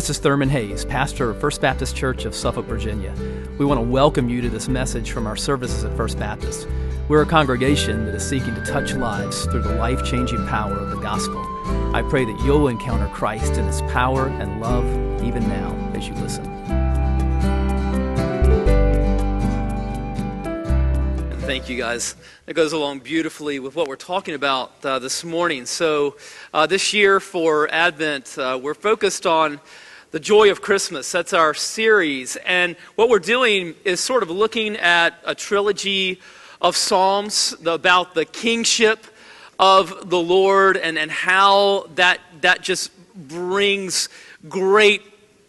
This is Thurman Hayes, pastor of First Baptist Church of Suffolk, Virginia. We want to welcome you to this message from our services at First Baptist. We're a congregation that is seeking to touch lives through the life changing power of the gospel. I pray that you'll encounter Christ in his power and love even now as you listen. Thank you, guys. That goes along beautifully with what we're talking about uh, this morning. So, uh, this year for Advent, uh, we're focused on the joy of Christmas. That's our series. And what we're doing is sort of looking at a trilogy of Psalms about the kingship of the Lord and, and how that, that just brings great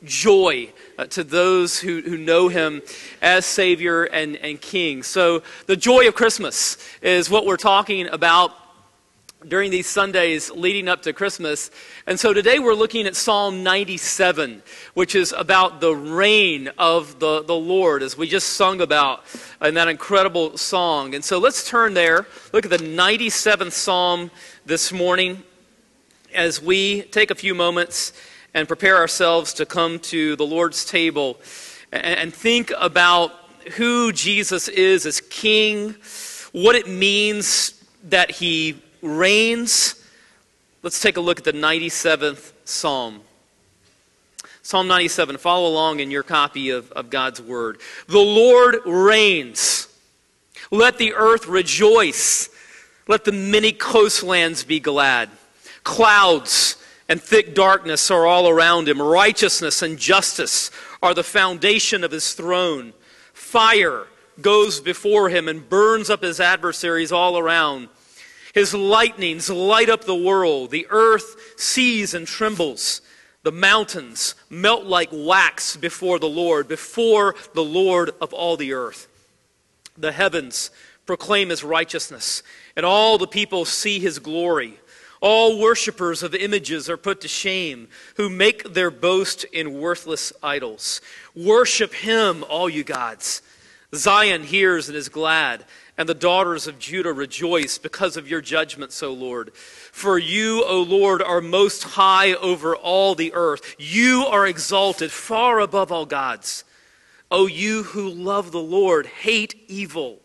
joy uh, to those who, who know him as Savior and, and King. So, the joy of Christmas is what we're talking about during these Sundays leading up to Christmas. And so today we're looking at Psalm 97, which is about the reign of the, the Lord, as we just sung about in that incredible song. And so let's turn there, look at the 97th Psalm this morning as we take a few moments and prepare ourselves to come to the Lord's table and, and think about who Jesus is as King, what it means that he reigns. Let's take a look at the 97th Psalm. Psalm 97. Follow along in your copy of, of God's Word. The Lord reigns. Let the earth rejoice. Let the many coastlands be glad. Clouds and thick darkness are all around him. Righteousness and justice are the foundation of his throne. Fire goes before him and burns up his adversaries all around. His lightnings light up the world. The earth sees and trembles. The mountains melt like wax before the Lord, before the Lord of all the earth. The heavens proclaim his righteousness, and all the people see his glory. All worshippers of images are put to shame, who make their boast in worthless idols. Worship him, all you gods. Zion hears and is glad, and the daughters of Judah rejoice because of your judgments, O Lord. For you, O Lord, are most high over all the earth. You are exalted far above all gods. O you who love the Lord, hate evil.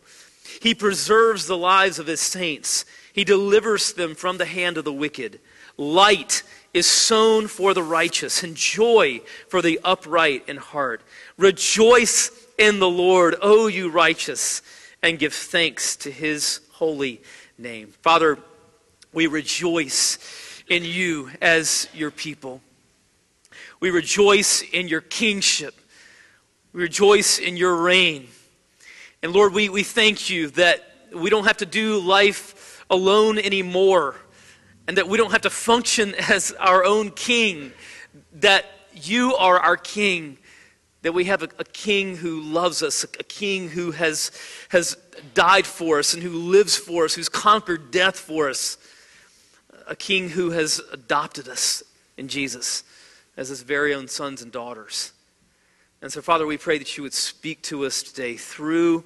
He preserves the lives of his saints. He delivers them from the hand of the wicked. Light is sown for the righteous, and joy for the upright in heart. Rejoice in the Lord, O you righteous, and give thanks to his holy name. Father, we rejoice in you as your people. We rejoice in your kingship. We rejoice in your reign. And Lord, we, we thank you that we don't have to do life alone anymore and that we don't have to function as our own king, that you are our king, that we have a, a, king who loves us, a, king who has, has died for us and who lives for us, who's conquered death for us, a king who has adopted us in Jesus as his very own sons and daughters. And so, Father, we pray that you would speak to us today through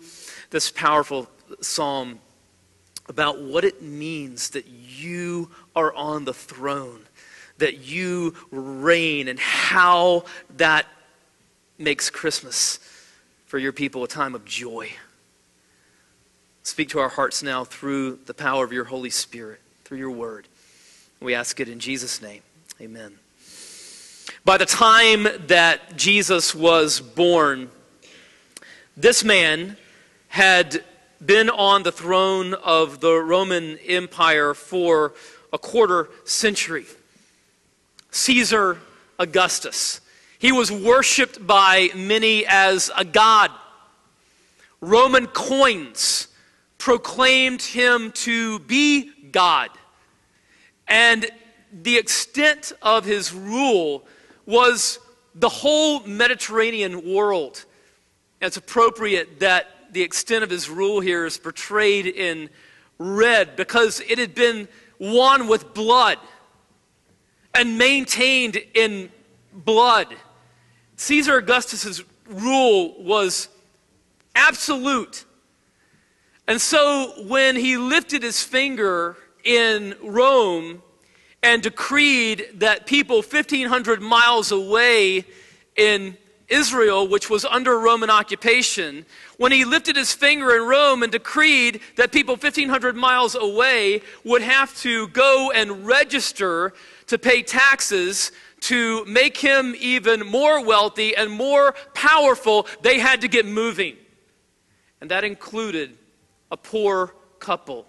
this powerful psalm about what it means that you are on the throne, that you reign, and how that makes Christmas for your people a time of joy. Speak to our hearts now through the power of your Holy Spirit, through your word. We ask it in Jesus' name. Amen. By the time that Jesus was born, this man had been on the throne of the Roman Empire for a quarter century. Caesar Augustus. He was worshiped by many as a god. Roman coins proclaimed him to be God. And the extent of his rule was the whole Mediterranean world. it's appropriate that the extent of his rule here is portrayed in red because it had been won with blood and maintained in blood. Caesar Augustus's rule was absolute. And so when he lifted his finger in Rome and decreed that people 1,500 miles away in Israel, which was under Roman occupation, when he lifted his finger in Rome and decreed that people 1,500 miles away would have to go and register to pay taxes to make him even more wealthy and more powerful, they had to get moving. And that included a poor couple,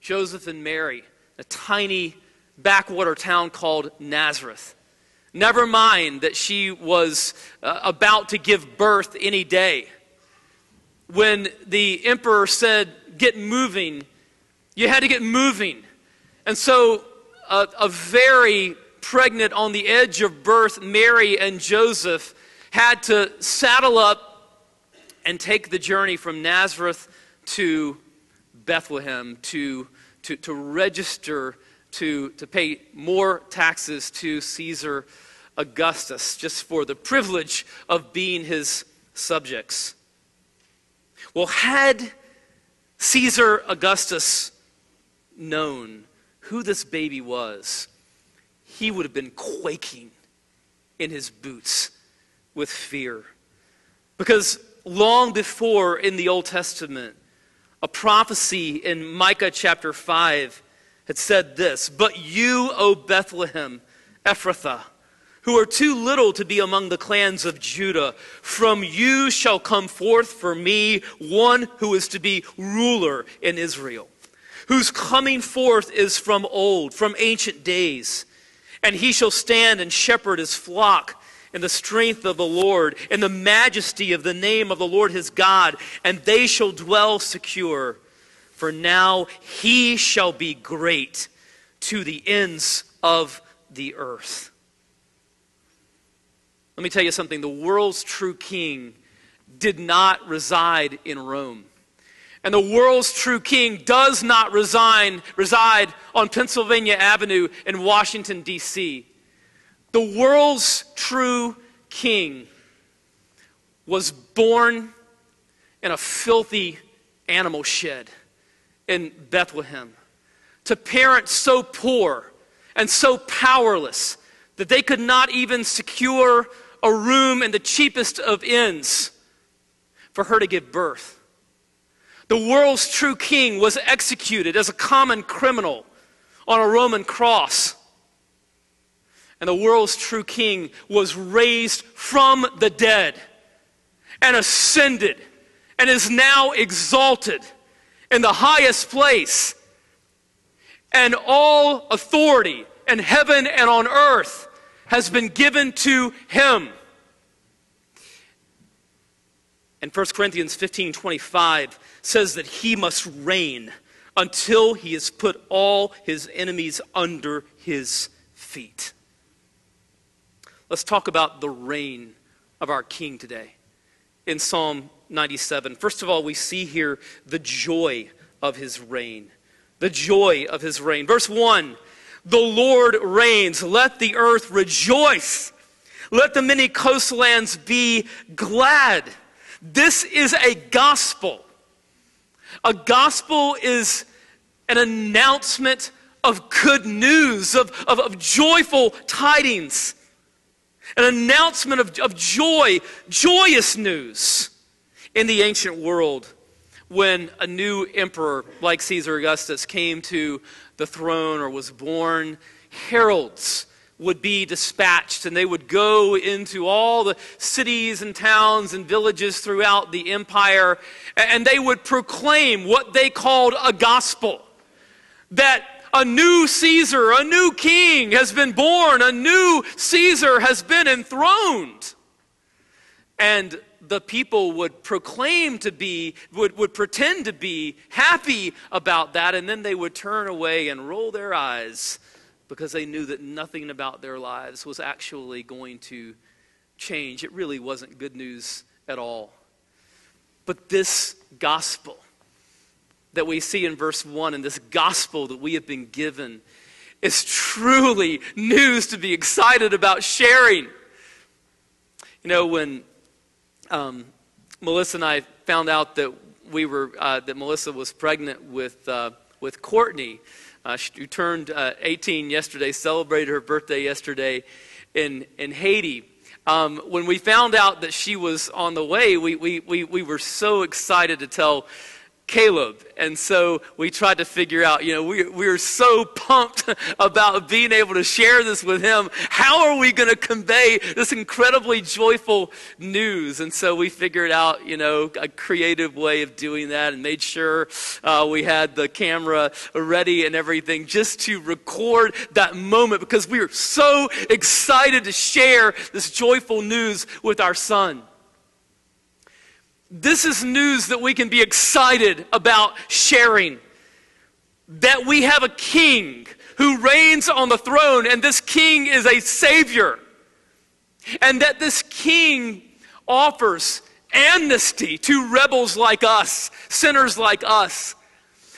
Joseph and Mary, a tiny backwater town called Nazareth. Never mind that she was uh, about to give birth any day. When the emperor said, Get moving, you had to get moving. And so, a, a very pregnant, on the edge of birth, Mary and Joseph had to saddle up and take the journey from Nazareth to Bethlehem to, to, to register to, to pay more taxes to Caesar Augustus just for the privilege of being his subjects. Well, had Caesar Augustus known who this baby was, he would have been quaking in his boots with fear. Because long before in the Old Testament, a prophecy in Micah chapter 5 had said this But you, O Bethlehem, Ephrathah, who are too little to be among the clans of Judah, from you shall come forth for me one who is to be ruler in Israel, whose coming forth is from old, from ancient days. And he shall stand and shepherd his flock in the strength of the Lord, in the majesty of the name of the Lord his God, and they shall dwell secure. For now he shall be great to the ends of the earth. Let me tell you something the world's true king did not reside in Rome. And the world's true king does not resign, reside on Pennsylvania Avenue in Washington, D.C. The world's true king was born in a filthy animal shed in Bethlehem to parents so poor and so powerless that they could not even secure a room in the cheapest of inns for her to give birth. The world's true king was executed as a common criminal on a Roman cross. And the world's true king was raised from the dead and ascended and is now exalted in the highest place. And all authority in heaven and on earth has been given to him. And 1 Corinthians 15 25 says that he must reign until he has put all his enemies under his feet. Let's talk about the reign of our king today in Psalm 97. First of all, we see here the joy of his reign. The joy of his reign. Verse 1 The Lord reigns. Let the earth rejoice. Let the many coastlands be glad. This is a gospel. A gospel is an announcement of good news, of, of, of joyful tidings, an announcement of, of joy, joyous news in the ancient world when a new emperor like Caesar Augustus came to the throne or was born, heralds would be dispatched and they would go into all the cities and towns and villages throughout the empire and they would proclaim what they called a gospel that a new Caesar, a new king has been born, a new Caesar has been enthroned. And the people would proclaim to be, would, would pretend to be happy about that, and then they would turn away and roll their eyes because they knew that nothing about their lives was actually going to change. It really wasn't good news at all. But this gospel that we see in verse 1 and this gospel that we have been given is truly news to be excited about sharing. You know, when um, Melissa and I found out that we were uh, that Melissa was pregnant with uh, with Courtney, uh, who turned uh, 18 yesterday, celebrated her birthday yesterday in, in Haiti. Um, when we found out that she was on the way, we, we, we, we were so excited to tell Caleb. And so we tried to figure out, you know, we, we were so pumped about being able to share this with him. How are we going to convey this incredibly joyful news? And so we figured out, you know, a creative way of doing that and made sure uh, we had the camera ready and everything just to record that moment because we were so excited to share this joyful news with our son. This is news that we can be excited about sharing. That we have a king who reigns on the throne, and this king is a savior. And that this king offers amnesty to rebels like us, sinners like us.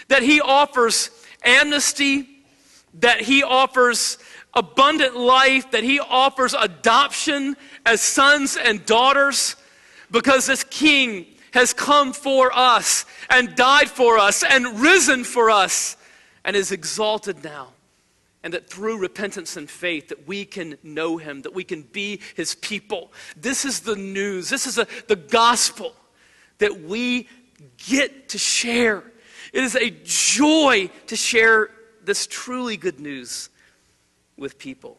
That he offers amnesty, that he offers abundant life, that he offers adoption as sons and daughters because this King has come for us and died for us and risen for us and is exalted now. And that through repentance and faith that we can know him, that we can be his people. This is the news. This is a, the gospel that we get to share. It is a joy to share this truly good news with people.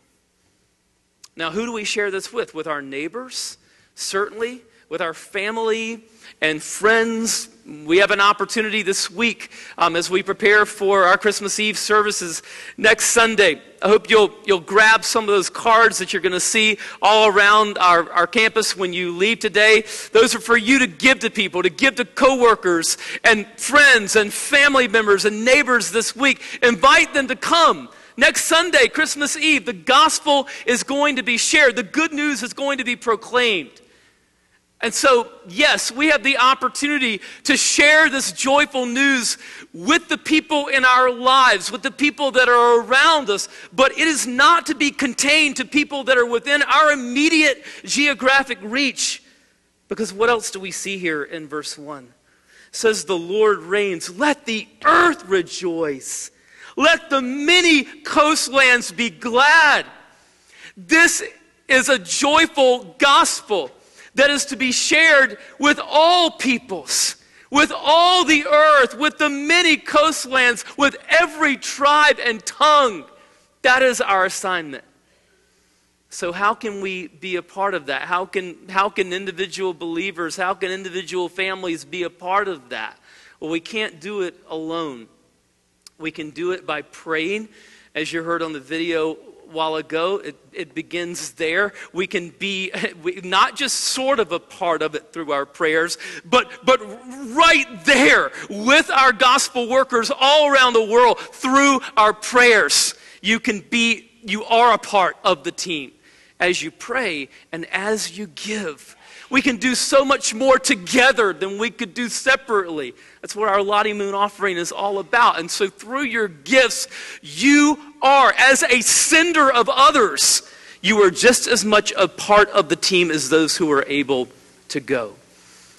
Now, who do we share this with? With our neighbors, certainly with our family and friends. We have an opportunity this week um, as we prepare for our Christmas Eve services next Sunday. I hope you'll, you'll grab some of those cards that you're going to see all around our, our campus when you leave today. Those are for you to give to people, to give to coworkers and friends and family members and neighbors this week. Invite them to come. Next Sunday, Christmas Eve, the gospel is going to be shared. The good news is going to be proclaimed. And so, yes, we have the opportunity to share this joyful news with the people in our lives, with the people that are around us, but it is not to be contained to people that are within our immediate geographic reach. Because what else do we see here in verse 1? It says, The Lord reigns. Let the earth rejoice. Let the many coastlands be glad. This is a joyful gospel that is to be shared with all peoples, with all the earth, with the many coastlands, with every tribe and tongue. That is our assignment. So, how can we be a part of that? How can, how can individual believers, how can individual families be a part of that? Well, we can't do it alone. We can do it by praying, as you heard on the video while ago. It, it begins there. We can be we, not just sort of a part of it through our prayers, but, but right there with our gospel workers all around the world through our prayers. You can be, you are a part of the team as you pray and as you give. We can do so much more together than we could do separately. That's what our Lottie Moon offering is all about. And so, through your gifts, you are, as a sender of others, you are just as much a part of the team as those who are able to go.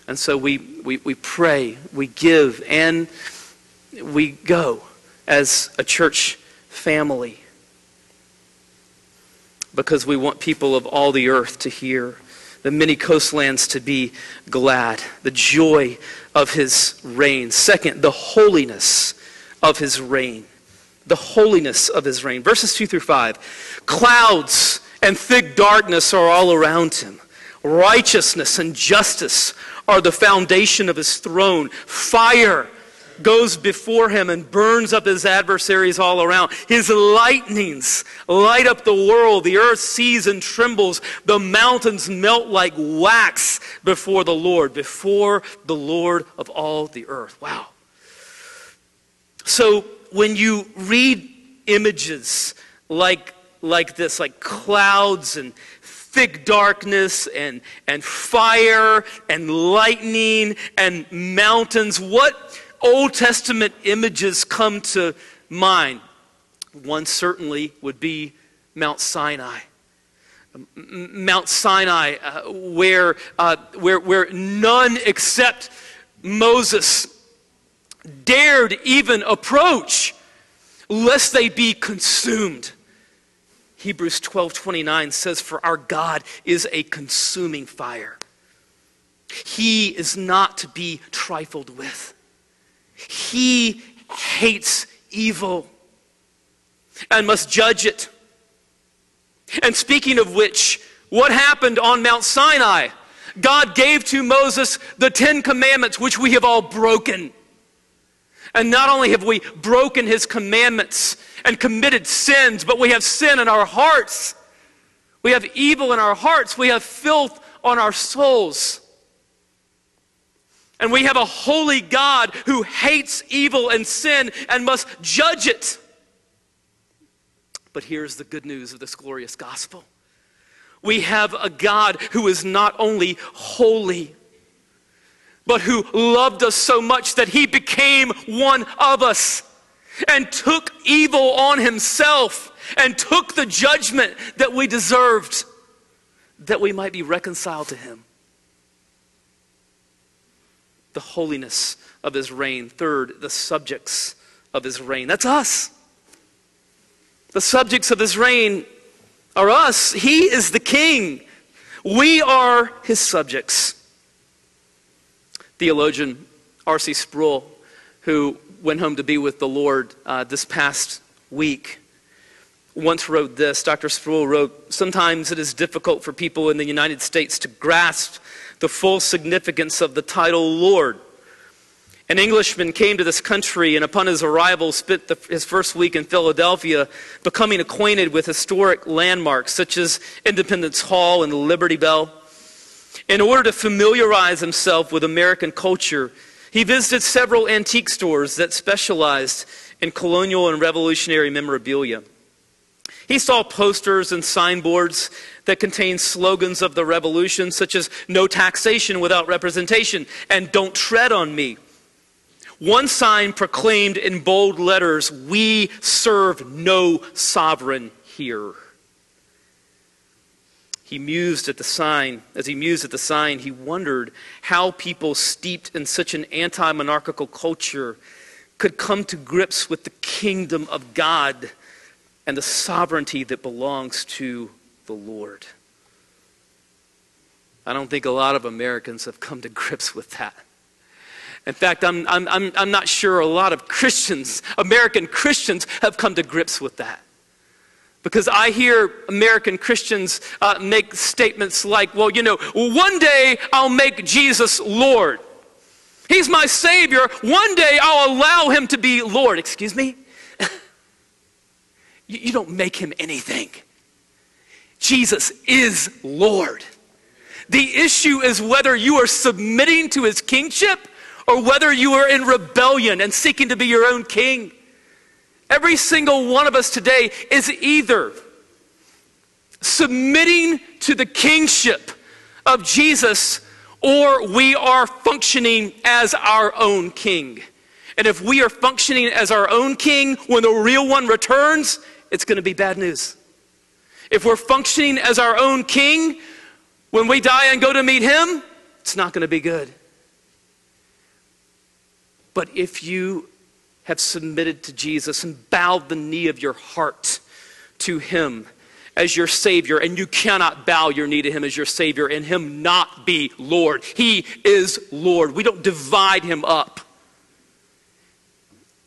And so, we, we, we pray, we give, and we go as a church family because we want people of all the earth to hear the many coastlands to be glad, the joy of his reign. Second, the holiness of his reign. The holiness of his reign. Verses 2 through 5. Clouds and thick darkness are all around him. Righteousness and justice are the foundation of his throne. Fire goes before him and burns up his adversaries all around. His lightnings light up the world. The earth sees and trembles. The mountains melt like wax before the Lord, before the Lord of all the earth. Wow. So when you read images like, like this, like clouds and thick darkness and, and fire and lightning and mountains, what Old Testament images come to mind. One certainly would be Mount Sinai. Mount Sinai, uh, where, uh, where, where none except Moses dared even approach, lest they be consumed. Hebrews 12 29 says, For our God is a consuming fire. He is not to be trifled with. He hates evil and must judge it. And speaking of which, what happened on Mount Sinai? God gave to Moses the Ten Commandments, which we have all broken. And not only have we broken his commandments and committed sins, but we have sin in our hearts. We have evil in our hearts. We have filth on our souls. And we have a holy God who hates evil and sin and must judge it. But here's the good news of this glorious gospel we have a God who is not only holy, but who loved us so much that he became one of us and took evil on himself and took the judgment that we deserved that we might be reconciled to him. The holiness of his reign. Third, the subjects of his reign. That's us. The subjects of his reign are us. He is the king. We are his subjects. Theologian R.C. Sproul, who went home to be with the Lord uh, this past week, once wrote this. Dr. Sproul wrote Sometimes it is difficult for people in the United States to grasp the full significance of the title Lord. An Englishman came to this country and, upon his arrival, spent the, his first week in Philadelphia becoming acquainted with historic landmarks such as Independence Hall and the Liberty Bell. In order to familiarize himself with American culture, he visited several antique stores that specialized in colonial and revolutionary memorabilia. He saw posters and signboards that contained slogans of the revolution, such as no taxation without representation and don't tread on me. One sign proclaimed in bold letters, We serve no sovereign here. He mused at the sign. As he mused at the sign, he wondered how people steeped in such an anti monarchical culture could come to grips with the kingdom of God and the sovereignty that belongs to the Lord. I don't think a lot of Americans have come to grips with that. In fact, I'm, I'm, I'm, I'm not sure a lot of Christians, American Christians, have come to grips with that. Because I hear American Christians uh, make statements like, well, you know, one day I'll make Jesus Lord. He's my Savior. One day I'll allow him to be Lord. Excuse me? You, you don't make him anything. Jesus is Lord. The issue is whether you are submitting to his kingship or whether you are in rebellion and seeking to be your own king. Every single one of us today is either submitting to the kingship of Jesus or we are functioning as our own king. And if we are functioning as our own king when the real one returns, it's going to be bad news. If we're functioning as our own king when we die and go to meet him, it's not going to be good. But if you have submitted to Jesus and bowed the knee of your heart to Him as your Savior, and you cannot bow your knee to Him as your Savior and Him not be Lord. He is Lord. We don't divide Him up.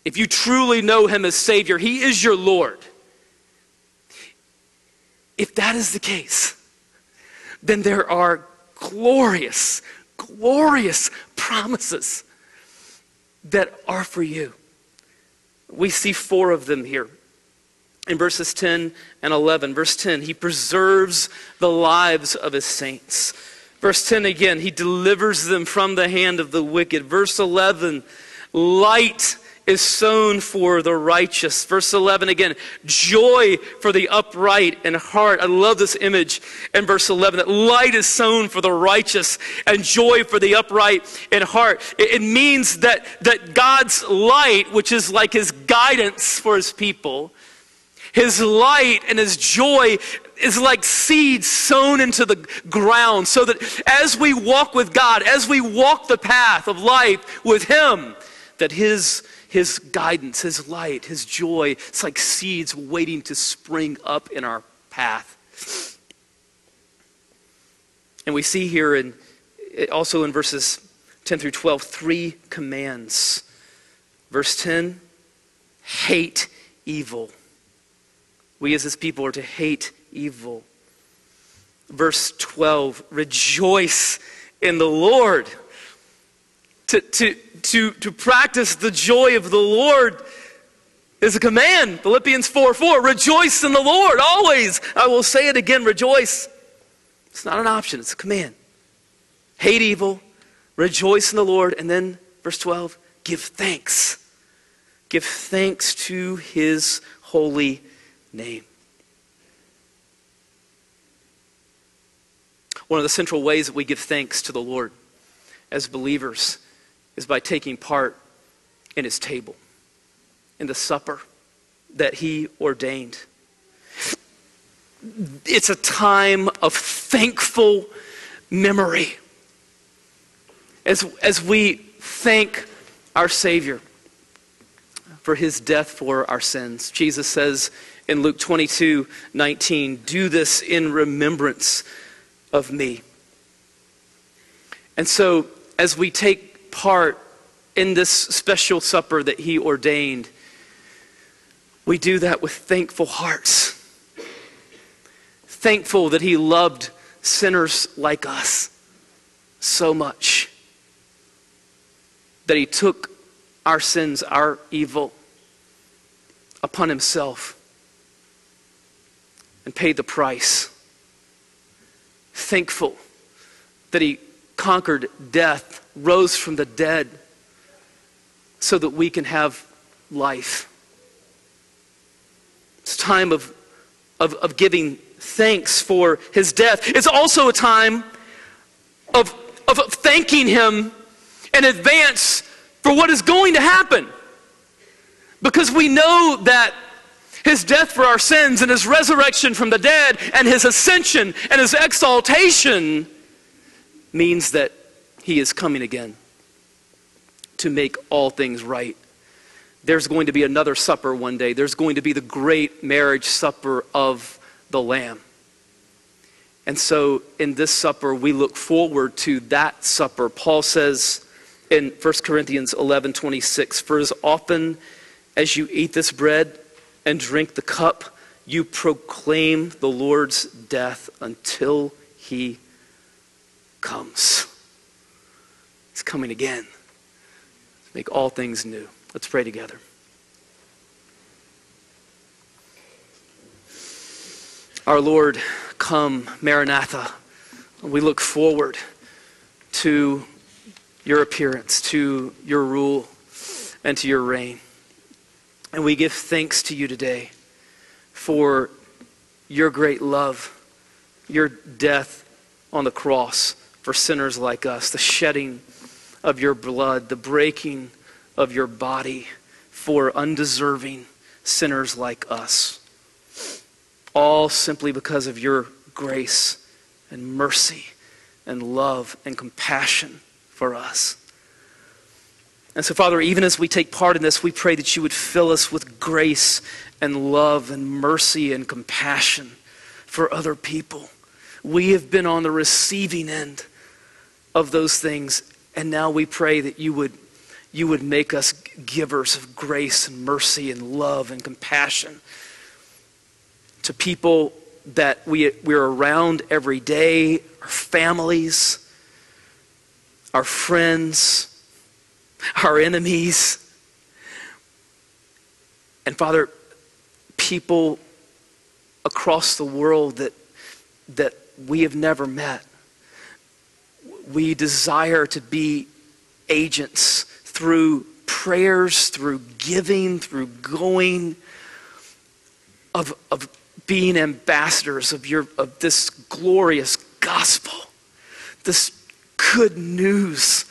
If you truly know Him as Savior, He is your Lord. If that is the case, then there are glorious, glorious promises that are for you. We see four of them here in verses 10 and 11. Verse 10, he preserves the lives of his saints. Verse 10 again, he delivers them from the hand of the wicked. Verse 11, light is sown for the righteous. Verse 11 again, joy for the upright in heart. I love this image in verse 11 that light is sown for the righteous and joy for the upright in heart. It, it means that, that God's light, which is like his guidance for his people, his light and his joy is like seeds sown into the ground so that as we walk with God, as we walk the path of life with him, that his, his guidance, his light, his joy, it's like seeds waiting to spring up in our path. And we see here in also in verses 10 through 12 three commands. Verse 10 hate evil. We as his people are to hate evil. Verse 12 rejoice in the Lord. To, to, to, to practice the joy of the Lord is a command. Philippians 4 4. Rejoice in the Lord always. I will say it again rejoice. It's not an option, it's a command. Hate evil, rejoice in the Lord. And then, verse 12, give thanks. Give thanks to his holy name. One of the central ways that we give thanks to the Lord as believers is by taking part in his table, in the supper that he ordained. It's a time of thankful memory as, as we thank our Savior for his death for our sins. Jesus says in Luke 22 19, Do this in remembrance of me. And so, as we take part in this special supper that he ordained, we do that with thankful hearts. Thankful that he loved sinners like us so much that he took our sins, our evil, upon himself and paid the price. Thankful that he conquered death, rose from the dead, so that we can have life. It's a time of, of, of giving thanks for his death. It's also a time of, of thanking him in advance for what is going to happen. Because we know that his death for our sins and his resurrection from the dead and his ascension and his exaltation means that he is coming again to make all things right. There's going to be another supper one day. There's going to be the great marriage supper of the Lamb. And so in this supper, we look forward to that supper. Paul says in 1 Corinthians 11 26, For as often as you eat this bread and drink the cup, you proclaim the Lord's death until he comes. He's coming again to make all things new. Let's pray together. Our Lord, come, Maranatha. We look forward to your appearance, to your rule, and to your reign. And we give thanks to you today for your great love, your death on the cross for sinners like us, the shedding of your blood, the breaking of your body for undeserving sinners like us. All simply because of your grace and mercy and love and compassion for us. And so, Father, even as we take part in this, we pray that you would fill us with grace and love and mercy and compassion for other people. We have been on the receiving end of those things, and now we pray that you would, you would make us givers of grace and mercy and love and compassion to people that we, we're around every day, our families, our friends our enemies. And Father, people across the world that, that we have never met. We desire to be agents through prayers, through giving, through going, of, of being ambassadors of, your, of this glorious gospel, this good news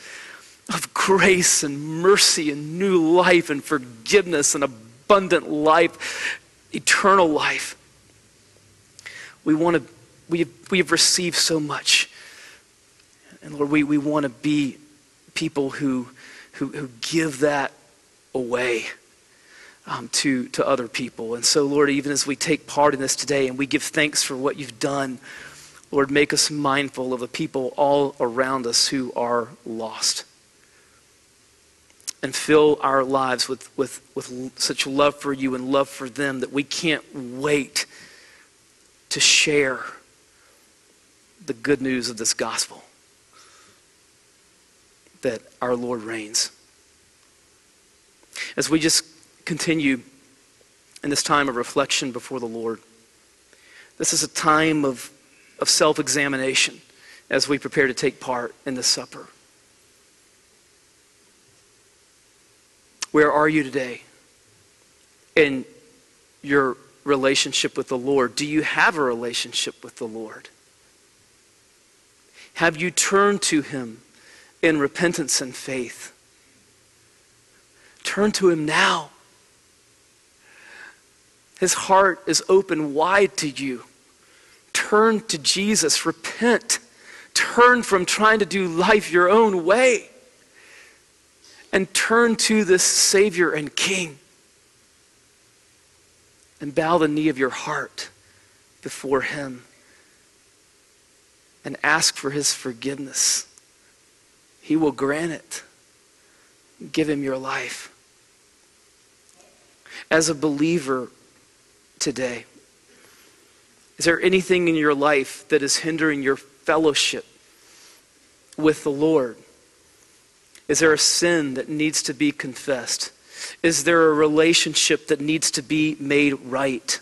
of grace and mercy and new life and forgiveness and abundant life, eternal life. We want to, we have, we have received so much. And Lord, we, we want to be people who, who, who give that away um, to, to other people. And so, Lord, even as we take part in this today and we give thanks for what you've done, Lord, make us mindful of the people all around us who are lost. And fill our lives with, with, with such love for you and love for them that we can't wait to share the good news of this gospel that our Lord reigns. As we just continue in this time of reflection before the Lord, this is a time of, of self examination as we prepare to take part in the supper. Where are you today in your relationship with the Lord? Do you have a relationship with the Lord? Have you turned to Him in repentance and faith? Turn to Him now. His heart is open wide to you. Turn to Jesus. Repent. Turn from trying to do life your own way. And turn to this Savior and King. And bow the knee of your heart before Him. And ask for His forgiveness. He will grant it. Give Him your life. As a believer, today? Is there anything in your life that is hindering your fellowship with the Lord? Is there a sin that needs to be confessed? Is there a relationship that needs to be made right?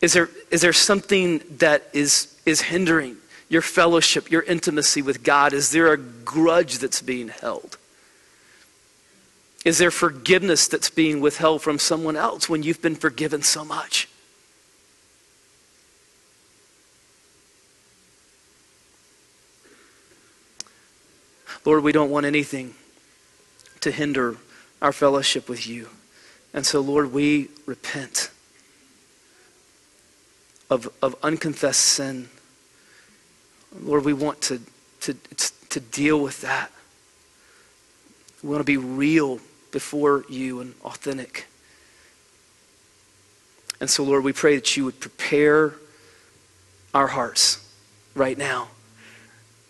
Is there, is there something that is, is hindering your fellowship, your intimacy with God? Is there a grudge that's being held? Is there forgiveness that's being withheld from someone else when you've been forgiven so much? Lord, we don't want anything to hinder our fellowship with you. And so, Lord, we repent of, of unconfessed sin. Lord, we want to, to, to deal with that. We want to be real before you and authentic. And so, Lord, we pray that you would prepare our hearts right now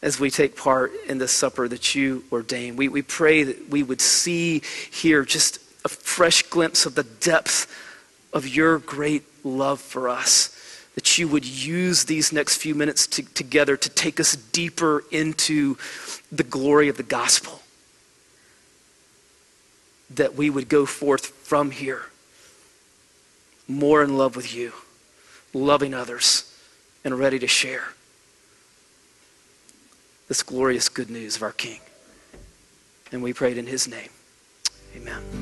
as we take part in this supper that you ordain. We, we pray that we would see here just a fresh glimpse of the depth of your great love for us. That you would use these next few minutes to, together to take us deeper into the glory of the gospel that we would go forth from here more in love with you, loving others, and ready to share this glorious good news of our King. And we prayed in his name. Amen.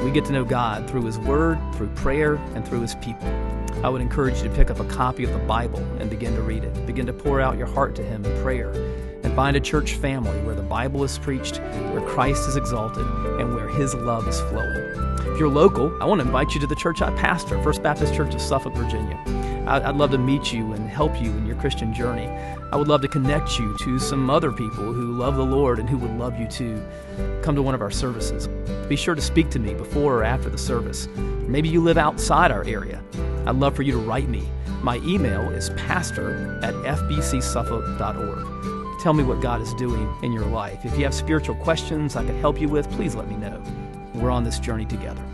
We get to know God through His Word, through prayer, and through His people. I would encourage you to pick up a copy of the Bible and begin to read it. Begin to pour out your heart to Him in prayer. And find a church family where the Bible is preached, where Christ is exalted, and where His love is flowing. If you're local, I want to invite you to the church I pastor, First Baptist Church of Suffolk, Virginia. I'd love to meet you and help you in your Christian journey. I would love to connect you to some other people who love the Lord and who would love you to Come to one of our services. Be sure to speak to me before or after the service. Maybe you live outside our area. I'd love for you to write me. My email is pastor at fbcsuffolk.org. Tell me what God is doing in your life. If you have spiritual questions I could help you with, please let me know. We're on this journey together.